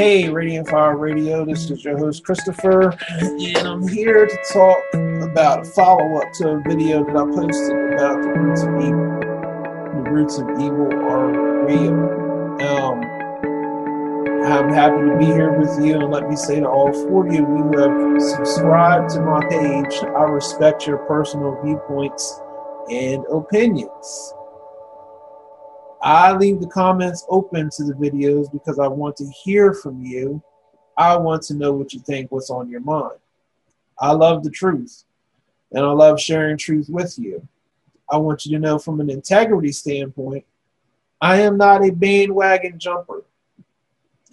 Hey, Radiant Fire Radio, this is your host Christopher, and I'm here to talk about a follow up to a video that I posted about the roots of evil. The roots of evil are real. Um, I'm happy to be here with you, and let me say to all 40 of you who have subscribed to my page, I respect your personal viewpoints and opinions. I leave the comments open to the videos because I want to hear from you. I want to know what you think, what's on your mind. I love the truth, and I love sharing truth with you. I want you to know from an integrity standpoint, I am not a bandwagon jumper.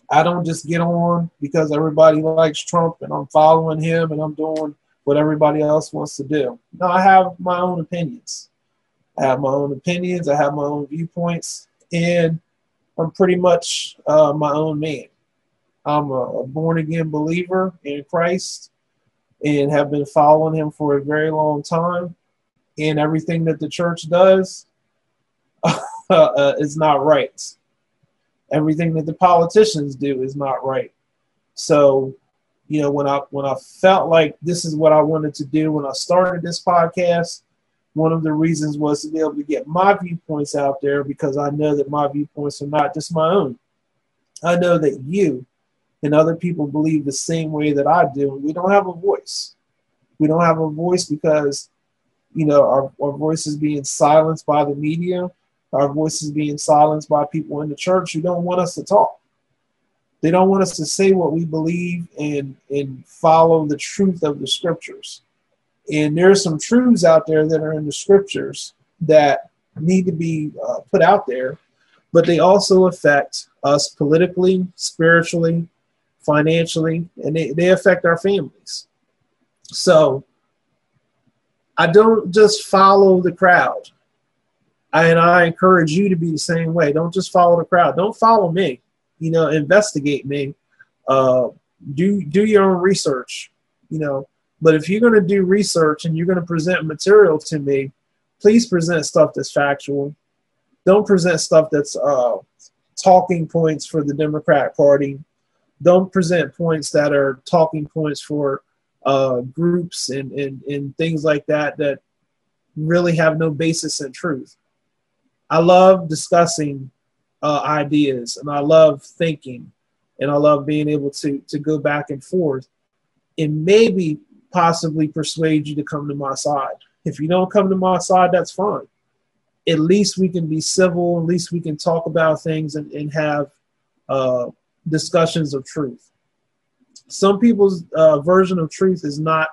I don't just get on because everybody likes Trump and I'm following him and I'm doing what everybody else wants to do. No, I have my own opinions. I have my own opinions, I have my own viewpoints, and I'm pretty much uh, my own man. I'm a, born again believer in Christ and have been following him for a very long time. And everything that the church does uh, is not right. Everything that the politicians do is not right. So, you know, when I when I felt like this is what I wanted to do when I started this podcast, one of the reasons was to be able to get my viewpoints out there because I know that my viewpoints are not just my own. I know that you and other people believe the same way that I do, and we don't have a voice. We don't have a voice because, you know, our, our voice is being silenced by the media. Our voice is being silenced by people in the church who don't want us to talk. They don't want us to say what we believe and, and follow the truth of the scriptures. And there's some truths out there that are in the scriptures that need to be uh, put out there, but they also affect us politically, spiritually, financially, and they, they affect our families. So I don't just follow the crowd. And I encourage you to be the same way. Don't just follow the crowd. Don't follow me. You know, investigate me. Uh, do do your own research. You know, but if you're going to do research and you're going to present material to me, please present stuff that's factual. Don't present stuff that's uh, talking points for the Democrat Party. Don't present points that are talking points for uh, groups and, and, and things like that that really have no basis in truth. I love discussing uh, ideas and I love thinking and I love being able to, to go back and forth and maybe possibly persuade you to come to my side. If you don't come to my side, that's fine. At least we can be civil. At least we can talk about things and, and have uh, discussions of truth. Some people's uh, version of truth is not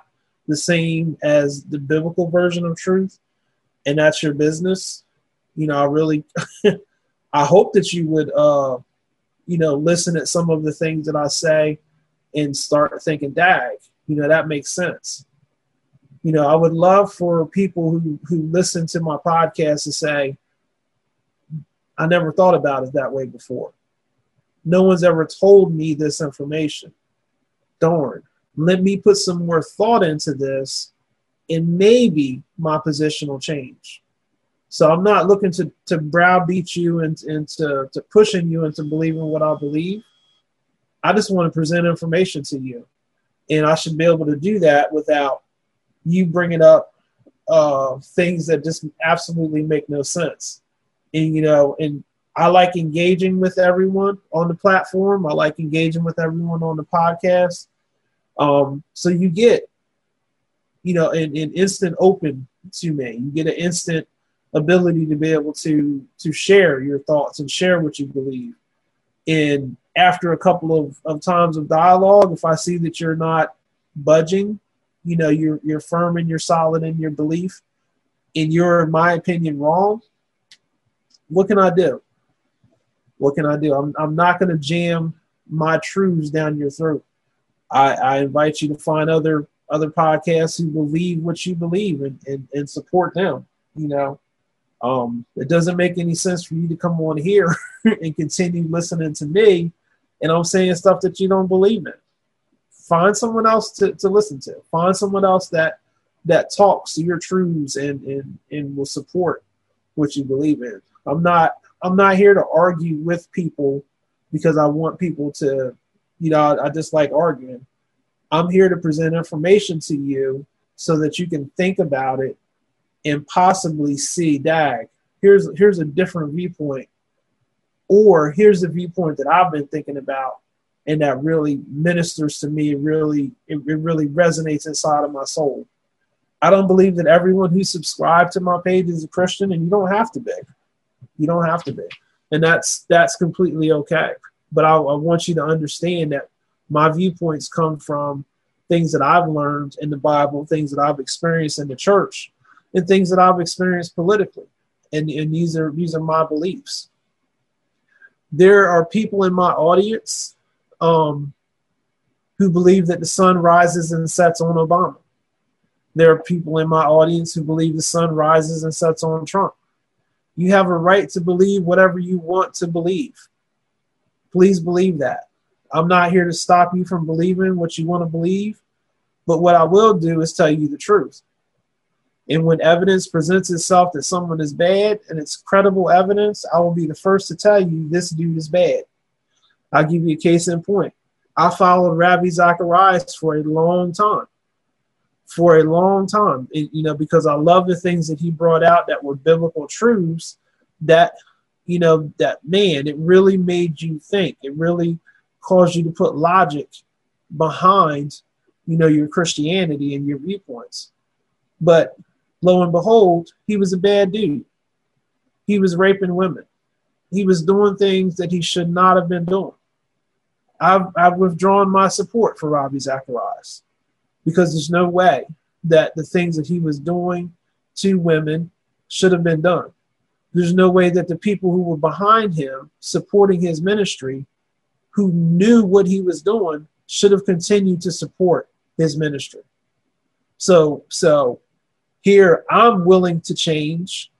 the same as the biblical version of truth, and that's your business. You know, I really, I hope that you would, uh, you know, listen at some of the things that I say and start thinking, dag, you know that makes sense. You know i would love for people who who listen to my podcast to say i never thought about it that way before. No one's ever told me this information. Darn. Let me put some more thought into this and maybe my position will change. So i'm not looking to to browbeat you and, and to, to pushing you into believing what i believe. I just want to present information to you and I should be able to do that without you bringing up uh, things that just absolutely make no sense. And you know, and I like engaging with everyone on the platform. I like engaging with everyone on the podcast. Um, so you get, you know, an, an instant open to me. You get an instant ability to be able to to share your thoughts and share what you believe. And after a couple of, of times of dialogue, if I see that you're not budging, you know, you're you're firm and you're solid in your belief, and you're, in my opinion, wrong, what can I do? What can I do? I'm I'm not gonna jam my truths down your throat. I, I invite you to find other other podcasts who believe what you believe and, and, and support them. You know, um, it doesn't make any sense for you to come on here and continue listening to me and I'm saying stuff that you don't believe in. Find someone else to, to listen to. Find someone else that that talks to your truths and, and and will support what you believe in. I'm not I'm not here to argue with people because I want people to You know, I, I just like arguing. I'm here to present information to you so that you can think about it and possibly see, dag, here's here's a different viewpoint. Or here's the viewpoint that I've been thinking about and that really ministers to me, really it, it really resonates inside of my soul. I don't believe that everyone who subscribed to my page is a Christian, and you don't have to be. You don't have to be, and that's that's completely okay. But I, I want you to understand that my viewpoints come from things that I've learned in the Bible, things that I've experienced in the church, and things that I've experienced politically. And, and these are these are my beliefs. There are people in my audience um, who believe that the sun rises and sets on Obama. There are people in my audience who believe the sun rises and sets on Trump. You have a right to believe whatever you want to believe. Please believe that. I'm not here to stop you from believing what you want to believe, but what I will do is tell you the truth. And when evidence presents itself that someone is bad and it's credible evidence, I will be the first to tell you this dude is bad. I'll give you a case in point. I followed Ravi Zacharias for a long time for a long time, it, you know, because I love the things that he brought out that were biblical truths that, you know, that man, it really made you think. It really caused you to put logic behind, you know, your Christianity and your viewpoints. But lo and behold, he was a bad dude. He was raping women. He was doing things that he should not have been doing. I've, I've withdrawn my support for Ravi Zacharias because there's no way that the things that he was doing to women should have been done. There's no way that the people who were behind him supporting his ministry, who knew what he was doing, should have continued to support his ministry. So, so here I'm willing to change.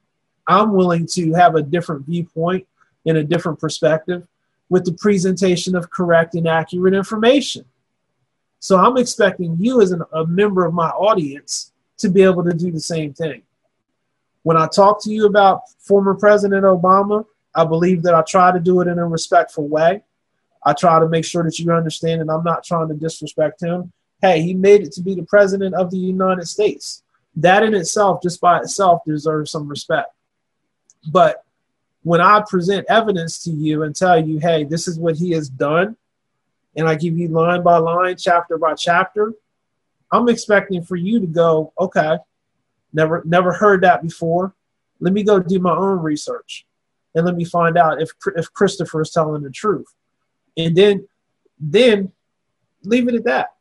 I'm willing to have a different viewpoint and a different perspective with the presentation of correct and accurate information. So I'm expecting you as an, a member of my audience to be able to do the same thing. When I talk to you about former President Obama, I believe that I try to do it in a respectful way. I try to make sure that you understand that I'm not trying to disrespect him. Hey, he made it to be the president of the United States. That in itself, just by itself, deserves some respect. But when I present evidence to you and tell you, hey, this is what he has done, and I give you line by line, chapter by chapter, I'm expecting for you to go, okay, never never heard that before. Let me go do my own research and let me find out if if Christopher is telling the truth. And then then leave it at that.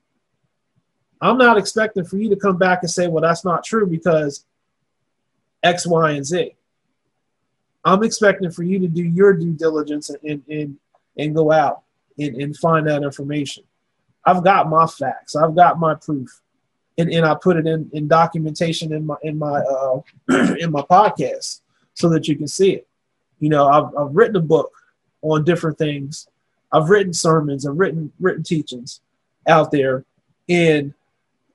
I'm not expecting for you to come back and say, well, that's not true because X, Y, and Z. I'm expecting for you to do your due diligence and, and, and, go out and, and find that information. I've got my facts. I've got my proof, and, and I put it in, in documentation in my in my uh, in my podcast so that you can see it. You know, I've, I've written a book on different things. I've written sermons. I've written written teachings out there, and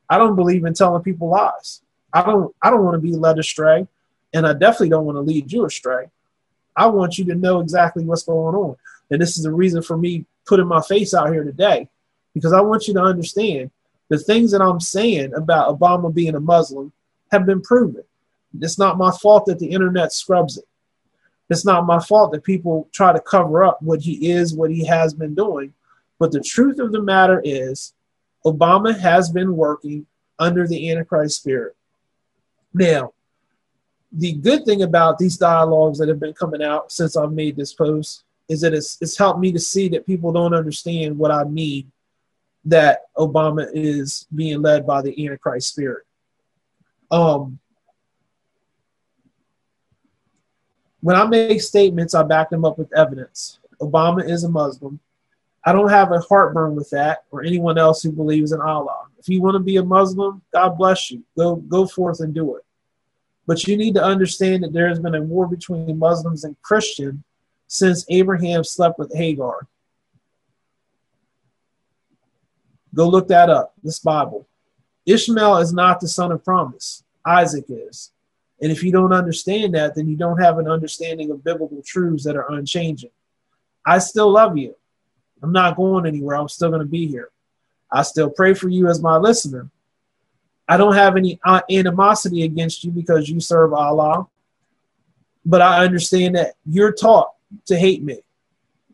I don't believe in telling people lies. I don't I don't want to be led astray, and I definitely don't want to lead you astray. I want you to know exactly what's going on, and this is the reason for me putting my face out here today because I want you to understand the things that I'm saying about Obama being a Muslim have been proven. It's not my fault that the internet scrubs it. It's not my fault that people try to cover up what he is, what he has been doing. But the truth of the matter is, Obama has been working under the Antichrist spirit. Now, the good thing about these dialogues that have been coming out since I've made this post is that it's, it's helped me to see that people don't understand what I mean that Obama is being led by the Antichrist spirit. Um, when I make statements, I back them up with evidence. Obama is a Muslim. I don't have a heartburn with that or anyone else who believes in Allah. If you want to be a Muslim, God bless you. Go go forth and do it. But you need to understand that there has been a war between Muslims and Christian since Abraham slept with Hagar. Go look that up, this Bible. Ishmael is not the son of promise, Isaac is. And if you don't understand that, then you don't have an understanding of biblical truths that are unchanging. I still love you. I'm not going anywhere. I'm still going to be here. I still pray for you as my listener. I don't have any uh, animosity against you because you serve Allah, but I understand that you're taught to hate me.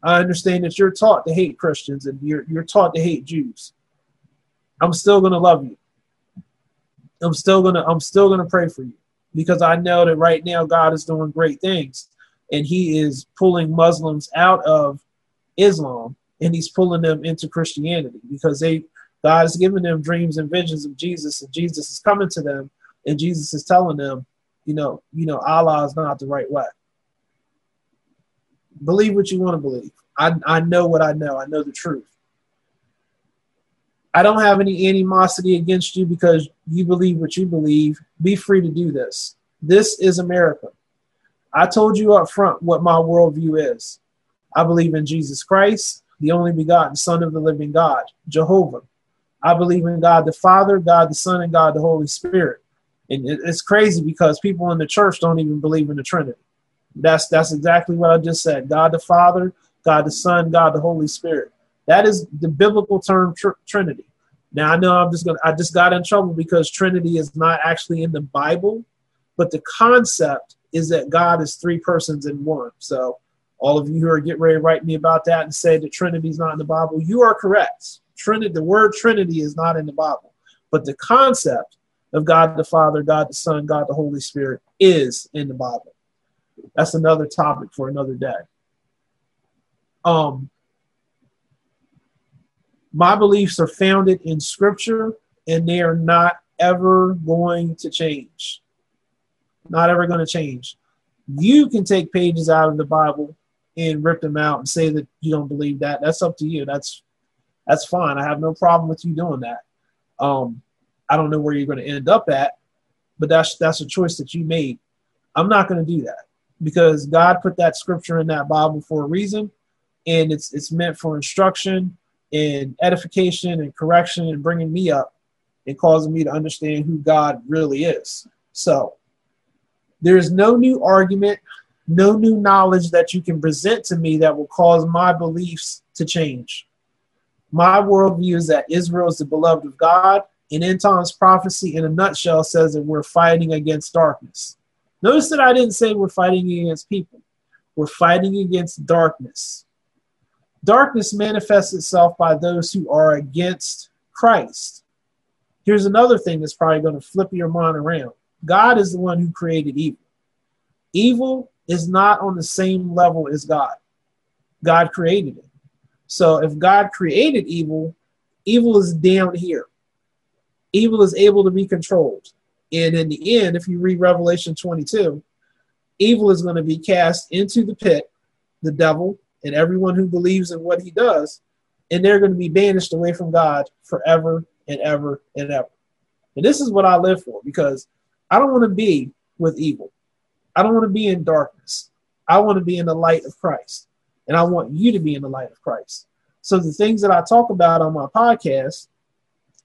I understand that you're taught to hate Christians and you're, you're taught to hate Jews. I'm still going to love you. I'm still going to I'm still going to pray for you because I know that right now God is doing great things and he is pulling Muslims out of Islam and he's pulling them into Christianity because they God is giving them dreams and visions of Jesus and Jesus is coming to them and Jesus is telling them, you know, you know, Allah is not the right way. Believe what you want to believe. I, I know what I know. I know the truth. I don't have any animosity against you because you believe what you believe. Be free to do this. This is America. I told you up front what my worldview is. I believe in Jesus Christ, the only begotten Son of the living God, Jehovah. I believe in God the Father, God the Son, and God the Holy Spirit. And it's crazy because people in the church don't even believe in the Trinity. That's that's exactly what I just said. God the Father, God the Son, God the Holy Spirit. That is the biblical term tr- Trinity. Now I know I'm just gonna I just got in trouble because Trinity is not actually in the Bible, but the concept is that God is three persons in one. So all of you who are getting ready to write me about that and say the Trinity is not in the Bible, you are correct. Trinity, the word Trinity is not in the Bible, but the concept of God the Father, God the Son, God the Holy Spirit is in the Bible. That's another topic for another day. Um, my beliefs are founded in Scripture, and they are not ever going to change. Not ever going to change. You can take pages out of the Bible and rip them out and say that you don't believe that. That's up to you. That's that's fine. I have no problem with you doing that. Um, I don't know where you're going to end up at, but that's that's a choice that you made. I'm not going to do that because God put that scripture in that Bible for a reason, and it's it's meant for instruction and edification and correction and bringing me up and causing me to understand who God really is. So there is no new argument, no new knowledge that you can present to me that will cause my beliefs to change. My worldview is that Israel is the beloved of God, and times prophecy in a nutshell says that we're fighting against darkness. Notice that I didn't say we're fighting against people, we're fighting against darkness. Darkness manifests itself by those who are against Christ. Here's another thing that's probably going to flip your mind around God is the one who created evil. Evil is not on the same level as God. God created it. So if God created evil, evil is down here. Evil is able to be controlled. And in the end, if you read Revelation 22, evil is going to be cast into the pit, the devil, and everyone who believes in what he does, and they're going to be banished away from God forever and ever and ever. And this is what I live for because I don't want to be with evil. I don't want to be in darkness. I want to be in the light of Christ. And I want you to be in the light of Christ. So the things that I talk about on my podcast,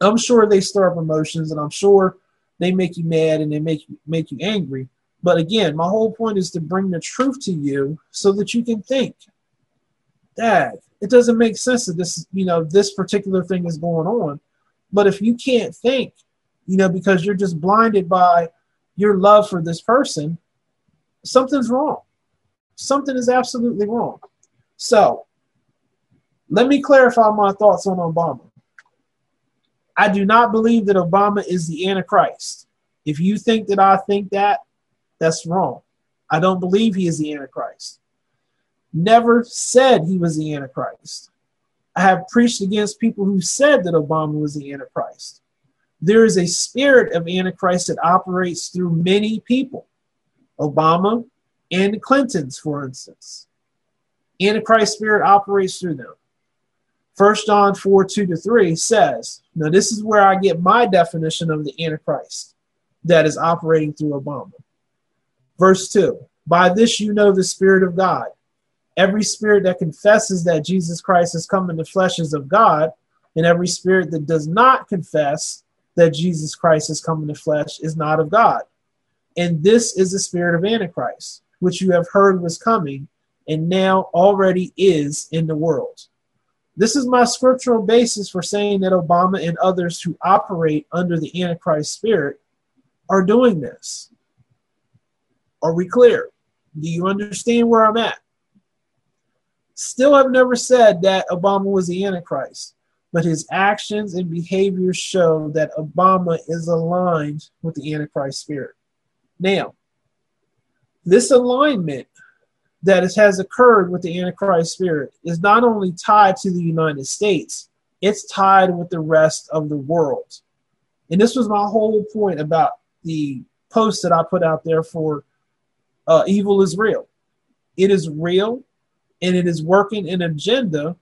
I'm sure they stir up emotions and I'm sure they make you mad and they make you make you angry. But again, my whole point is to bring the truth to you so that you can think dad, it doesn't make sense that this, you know, this particular thing is going on. But if you can't think, you know, because you're just blinded by your love for this person, something's wrong. Something is absolutely wrong. So let me clarify my thoughts on Obama. I do not believe that Obama is the Antichrist. If you think that I think that, that's wrong. I don't believe he is the Antichrist never said he was the Antichrist. I have preached against people who said that Obama was the Antichrist. There is a spirit of Antichrist that operates through many people, Obama and Clintons, for instance. Antichrist spirit operates through them. First John 4 2 to 3 says, Now, this is where I get my definition of the Antichrist that is operating through Obama. Verse 2 By this you know the Spirit of God. Every spirit that confesses that Jesus Christ has come in the flesh is of God, and every spirit that does not confess that Jesus Christ has come in the flesh is not of God. And this is the spirit of Antichrist, which you have heard was coming, and now already is in the world. This is my scriptural basis for saying that Obama and others who operate under the Antichrist spirit are doing this. Are we clear? Do you understand where I'm at? Still have never said that Obama was the Antichrist, but his actions and behaviors show that Obama is aligned with the Antichrist spirit. Now, this alignment that has occurred with the Antichrist spirit is not only tied to the United States, it's tied with the rest of the world. And this was my whole point about the post that I put out there for uh, evil is real. It is real and it is working an agenda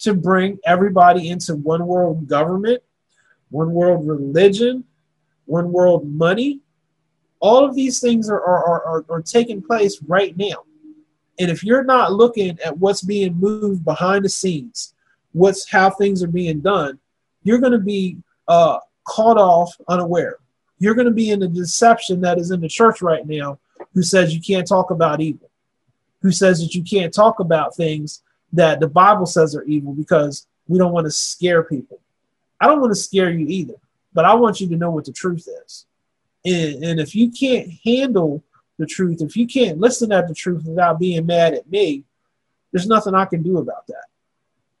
to bring everybody into one world government, one world religion, one world money. All of these things are, are, are, are taking place right now. And if you're not looking at what's being moved behind the scenes, what's how things are being done, you're going to be uh, caught off unaware. You're going to be in the deception that is in the church right now, who says you can't talk about evil, who says that you can't talk about things that the Bible says are evil because we don't want to scare people. I don't want to scare you either, but I want you to know what the truth is. And, and if you can't handle the truth, if you can't listen at the truth without being mad at me, there's nothing I can do about that.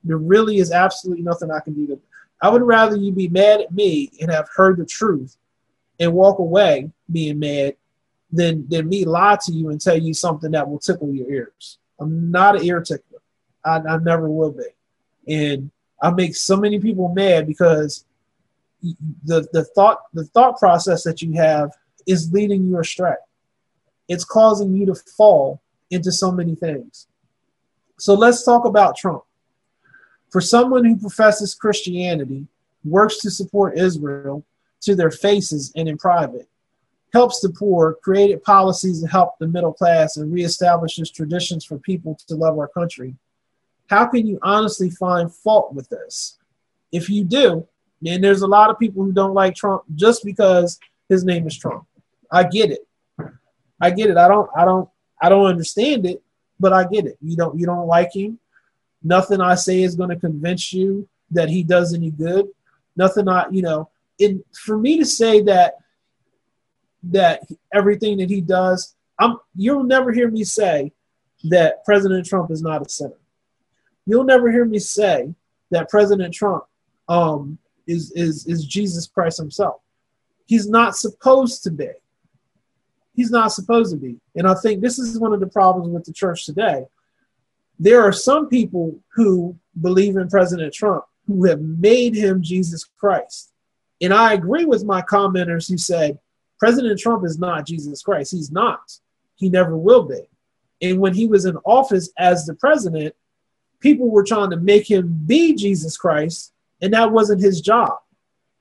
There really is absolutely nothing I can do. To, I would rather you be mad at me and have heard the truth and walk away being mad than, than me lie to you and tell you something that will tickle your ears. I'm not an ear tickler. I, I never will be. And I make so many people mad because the, the thought the thought process that you have is leading you astray it's causing you to fall into so many things. So let's talk about Trump. For someone who professes Christianity, works to support Israel to their faces and in private, helps the poor, created policies to help the middle class, and reestablishes traditions for people to love our country. How can you honestly find fault with this? If you do, and there's a lot of people who don't like Trump just because his name is Trump. I get it. I get it. I don't I don't I don't understand it, but I get it. You don't you don't like him. Nothing I say is going to convince you that he does any good. Nothing I, you know, and for me to say that that everything that he does, I'm you'll never hear me say that President Trump is not a sinner. You'll never hear me say that President Trump um, is is is Jesus Christ himself. He's not supposed to be he's not supposed to be. And I think this is one of the problems with the church today. There are some people who believe in President Trump who have made him Jesus Christ. And I agree with my commenters who said President Trump is not Jesus Christ. He's not. He never will be. And when he was in office as the president, people were trying to make him be Jesus Christ, and that wasn't his job.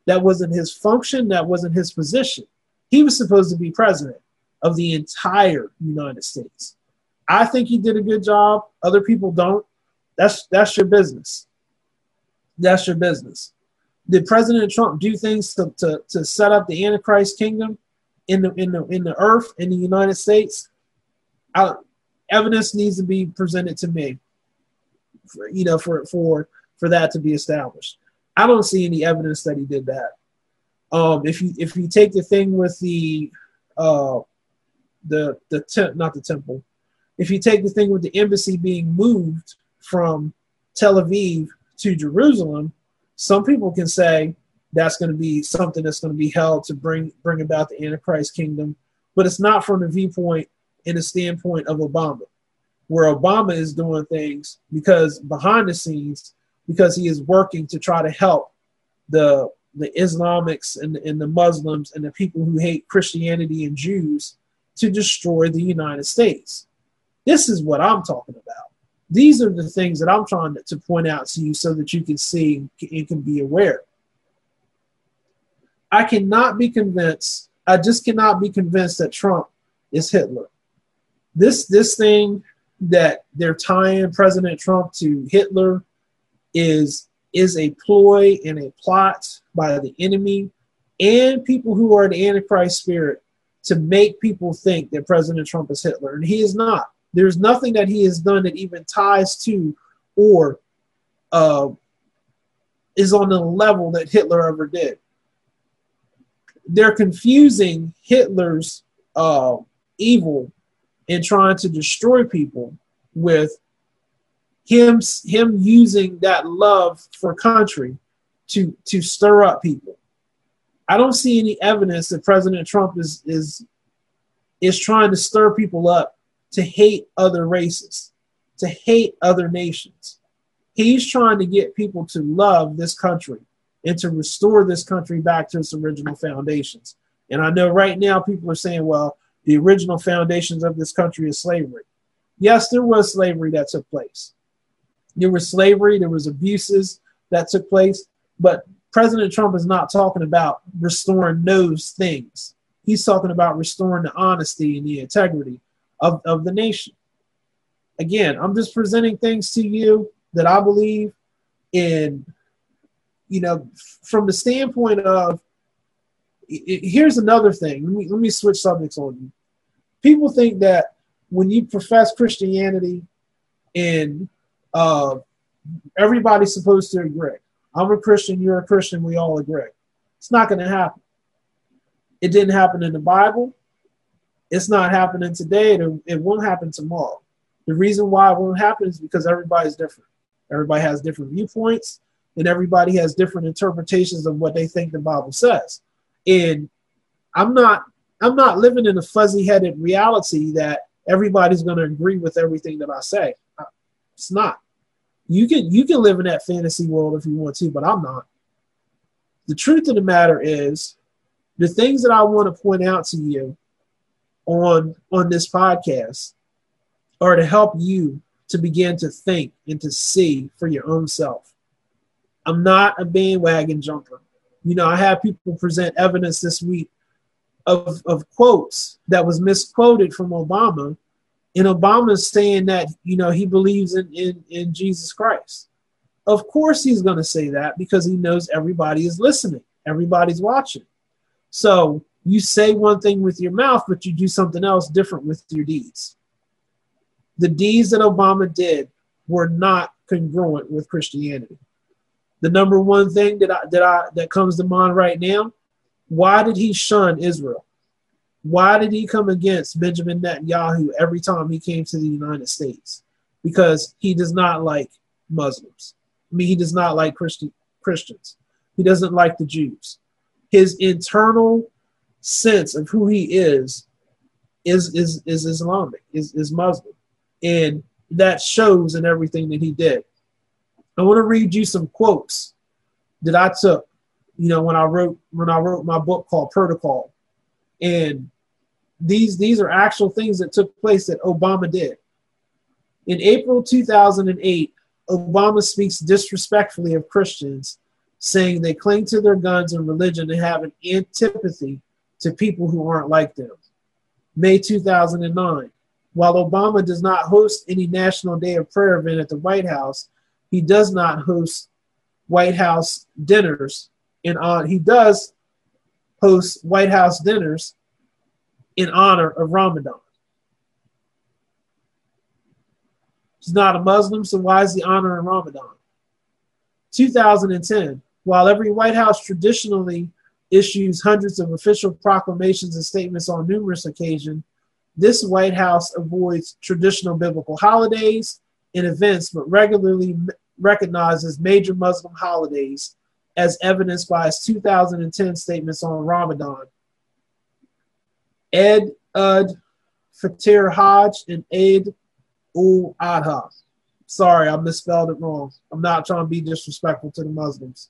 That wasn't his function. That wasn't his position. He was supposed to be president of the entire United States. I think he did a good job. Other people don't. That's that's your business. That's your business. Did President Trump do things to, to, to set up the Antichrist kingdom in the in the in the earth in the United States? I, evidence needs to be presented to me. For, you know, for for for that to be established. I don't see any evidence that he did that. Um, if you if you take the thing with the uh, the the te- not the temple. If you take the thing with the embassy being moved from Tel Aviv to Jerusalem, some people can say that's going to be something that's going to be held to bring bring about the Antichrist kingdom, but it's not from the viewpoint and the standpoint of Obama, where Obama is doing things because behind the scenes, because he is working to try to help the the Islamics and, and the Muslims and the people who hate Christianity and Jews to destroy the United States. This is what I'm talking about. These are the things that I'm trying to point out to you so that you can see and can be aware. I cannot be convinced, I just cannot be convinced that Trump is Hitler. This this thing that they're tying President Trump to Hitler is is a ploy and a plot by the enemy and people who are the Antichrist spirit to make people think that President Trump is Hitler, and he is not. There's nothing that he has done that even ties to or uh, is on the level that Hitler ever did. They're confusing Hitler's uh, evil and trying to destroy people with him him using that love for country to to stir up people. I don't see any evidence that President Trump is is is trying to stir people up to hate other races, to hate other nations. He's trying to get people to love this country and to restore this country back to its original foundations. And I know right now people are saying, well, the original foundations of this country is slavery. Yes, there was slavery that took place. There was slavery, there was abuses that took place, but President Trump is not talking about restoring those things. He's talking about restoring the honesty and the integrity of, of the nation. Again, I'm just presenting things to you that I believe in, you know, from the standpoint of here's another thing. Let me let me switch subjects on you. People think that when you profess Christianity and uh, everybody's supposed to agree. I'm a Christian, you're a Christian, we all agree. It's not going to happen. It didn't happen in the Bible. It's not happening today. It won't happen tomorrow. The reason why it won't happen is because everybody's different. Everybody has different viewpoints, and everybody has different interpretations of what they think the Bible says. And I'm not I'm not living in a fuzzy-headed reality that everybody's going to agree with everything that I say. It's not. You can you can live in that fantasy world if you want to, but I'm not. The truth of the matter is, the things that I want to point out to you on on this podcast are to help you to begin to think and to see for your own self. I'm not a bandwagon jumper. You know, I have people present evidence this week of, of quotes that was misquoted from Obama and Obama's saying that, you know, he believes in, in, in Jesus Christ. Of course he's going to say that because he knows everybody is listening, everybody's watching. So you say one thing with your mouth, but you do something else different with your deeds. The deeds that Obama did were not congruent with Christianity. The number one thing that I, that I that comes to mind right now, why did he shun Israel? Why did he come against Benjamin Netanyahu every time he came to the United States? Because he does not like Muslims. I mean, he does not like Christi- Christians. He doesn't like the Jews. His internal sense of who he is is is is Islamic, is is Muslim, and that shows in everything that he did. I want to read you some quotes that I took, you know, when I wrote when I wrote my book called Protocol, and these these are actual things that took place that Obama did. In April 2008, Obama speaks disrespectfully of Christians, saying they cling to their guns and religion and have an antipathy to people who aren't like them. May 2009, while Obama does not host any National Day of Prayer event at the White House, he does not host White House dinners. And on he does host White House dinners in honor of Ramadan. He's not a Muslim, so why is he honoring Ramadan? 2010, while every White House traditionally issues hundreds of official proclamations and statements on numerous occasions, this White House avoids traditional biblical holidays and events, but regularly recognizes major Muslim holidays, as evidenced by its 2010 statements on Ramadan Ed Ud Fatir Hajj and Eid ul Adha. Sorry, I misspelled it wrong. I'm not trying to be disrespectful to the Muslims.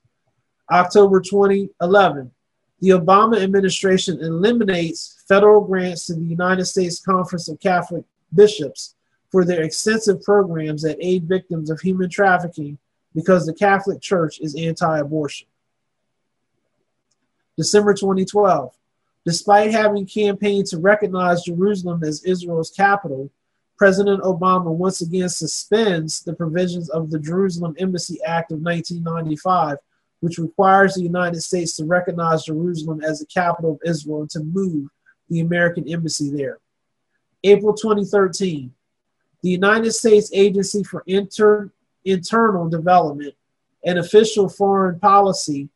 October 2011, the Obama administration eliminates federal grants to the United States Conference of Catholic Bishops for their extensive programs that aid victims of human trafficking because the Catholic Church is anti abortion. December 2012, Despite having campaigned to recognize Jerusalem as Israel's capital, President Obama once again suspends the provisions of the Jerusalem Embassy Act of 1995, which requires the United States to recognize Jerusalem as the capital of Israel and to move the American embassy there. April 2013, the United States Agency for Inter Internal Development, an official foreign policy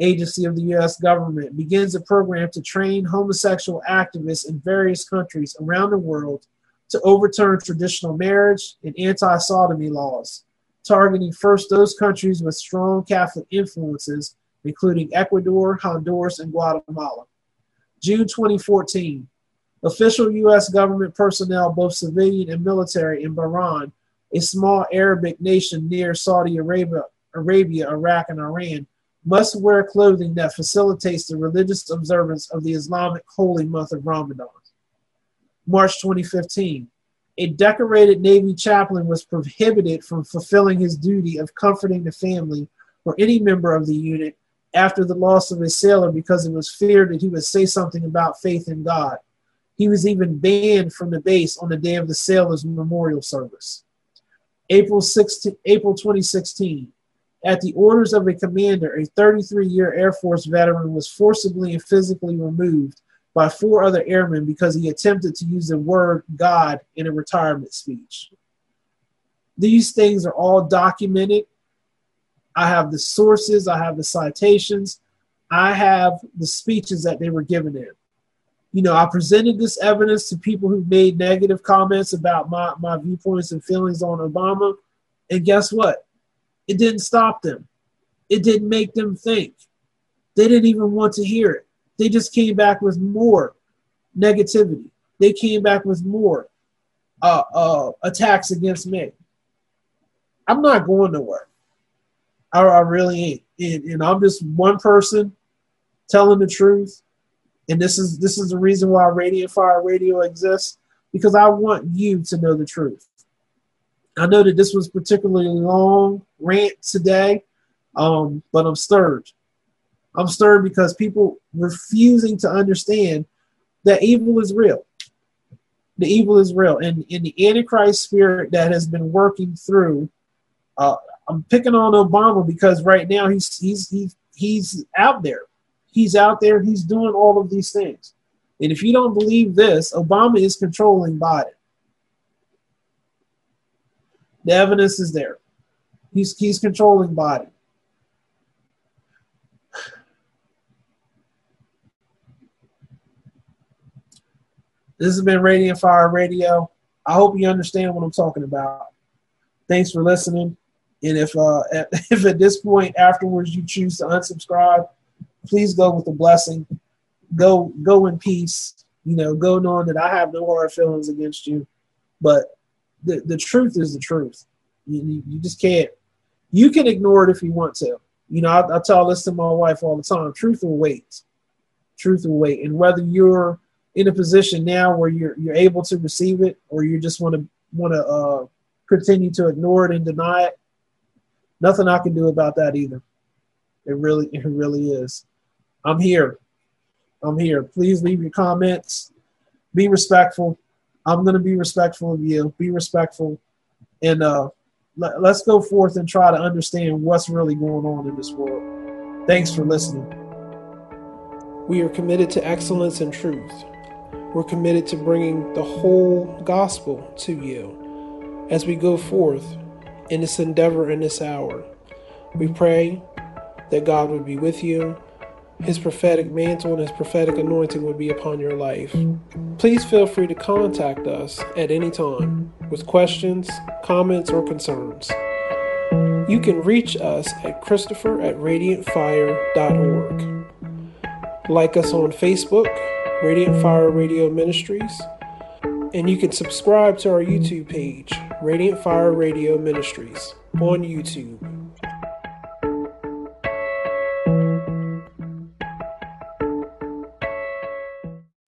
agency of the U.S. government, begins a program to train homosexual activists in various countries around the world to overturn traditional marriage and anti sodomy laws, targeting first those countries with strong Catholic influences, including Ecuador, Honduras, and Guatemala. June 2014. Official U.S. government personnel, both civilian and military, in Bahrain, a small Arabic nation near Saudi Arabia, Arabia, Iraq, and Iran, must wear clothing that facilitates the religious observance of the Islamic holy month of Ramadan. March 2015. A decorated Navy chaplain was prohibited from fulfilling his duty of comforting the family or any member of the unit after the loss of a sailor because it was feared that he would say something about faith in God. He was even banned from the base on the day of the sailor's memorial service. April 16, April 2016. At the orders of a commander, a 33 year Air Force veteran was forcibly and physically removed by four other airmen because he attempted to use the word God in a retirement speech. These things are all documented. I have the sources, I have the citations, I have the speeches that they were given in you know, I presented this evidence to people who made negative comments about my, my viewpoints and feelings on Obama. And guess what? It didn't stop them. It didn't make them think. They didn't even want to hear it. They just came back with more negativity. They came back with more uh, uh, attacks against me. I'm not going nowhere. I, I really ain't. And, and I'm just one person telling the truth and this is this is the reason why Radiant Fire Radio exists because I want you to know the truth. I know that this was particularly long rant today, um, but I'm stirred. I'm stirred because people refusing to understand that evil is real. The evil is real, and in the Antichrist spirit that has been working through. Uh, I'm picking on Obama because right now he's he's he's he's out there. He's out there, he's doing all of these things. And if you don't believe this, Obama is controlling Biden. The evidence is there. He's, he's controlling body. This has been Radiant Fire Radio. I hope you understand what I'm talking about. Thanks for listening. And if uh, if at this point afterwards you choose to unsubscribe, please go with a blessing. Go go in peace. You know, go knowing that I have no hard feelings against you. But the, the truth is the truth. You, you just can't. You can ignore it if you want to. You know, I, I tell this to my wife all the time. Truth will wait. Truth will wait. And whether you're in a position now where you're you're able to receive it, or you just want to want to uh, continue to ignore it and deny it, nothing I can do about that either. It really, it really is. I'm here. I'm here. Please leave your comments. Be respectful. I'm going to be respectful of you. Be respectful. And uh, let, let's go forth and try to understand what's really going on in this world. Thanks for listening. We are committed to excellence and truth. We're committed to bringing the whole gospel to you as we go forth in this endeavor in this hour. We pray that God would be with you his prophetic mantle and his prophetic anointing would be upon your life. Please feel free to contact us at any time with questions, comments, or concerns. You can reach us at Christopher at radiantfire.org. Like us on Facebook, Radiant Fire Radio Ministries, and you can subscribe to our YouTube page, Radiant Fire Radio Ministries, on YouTube.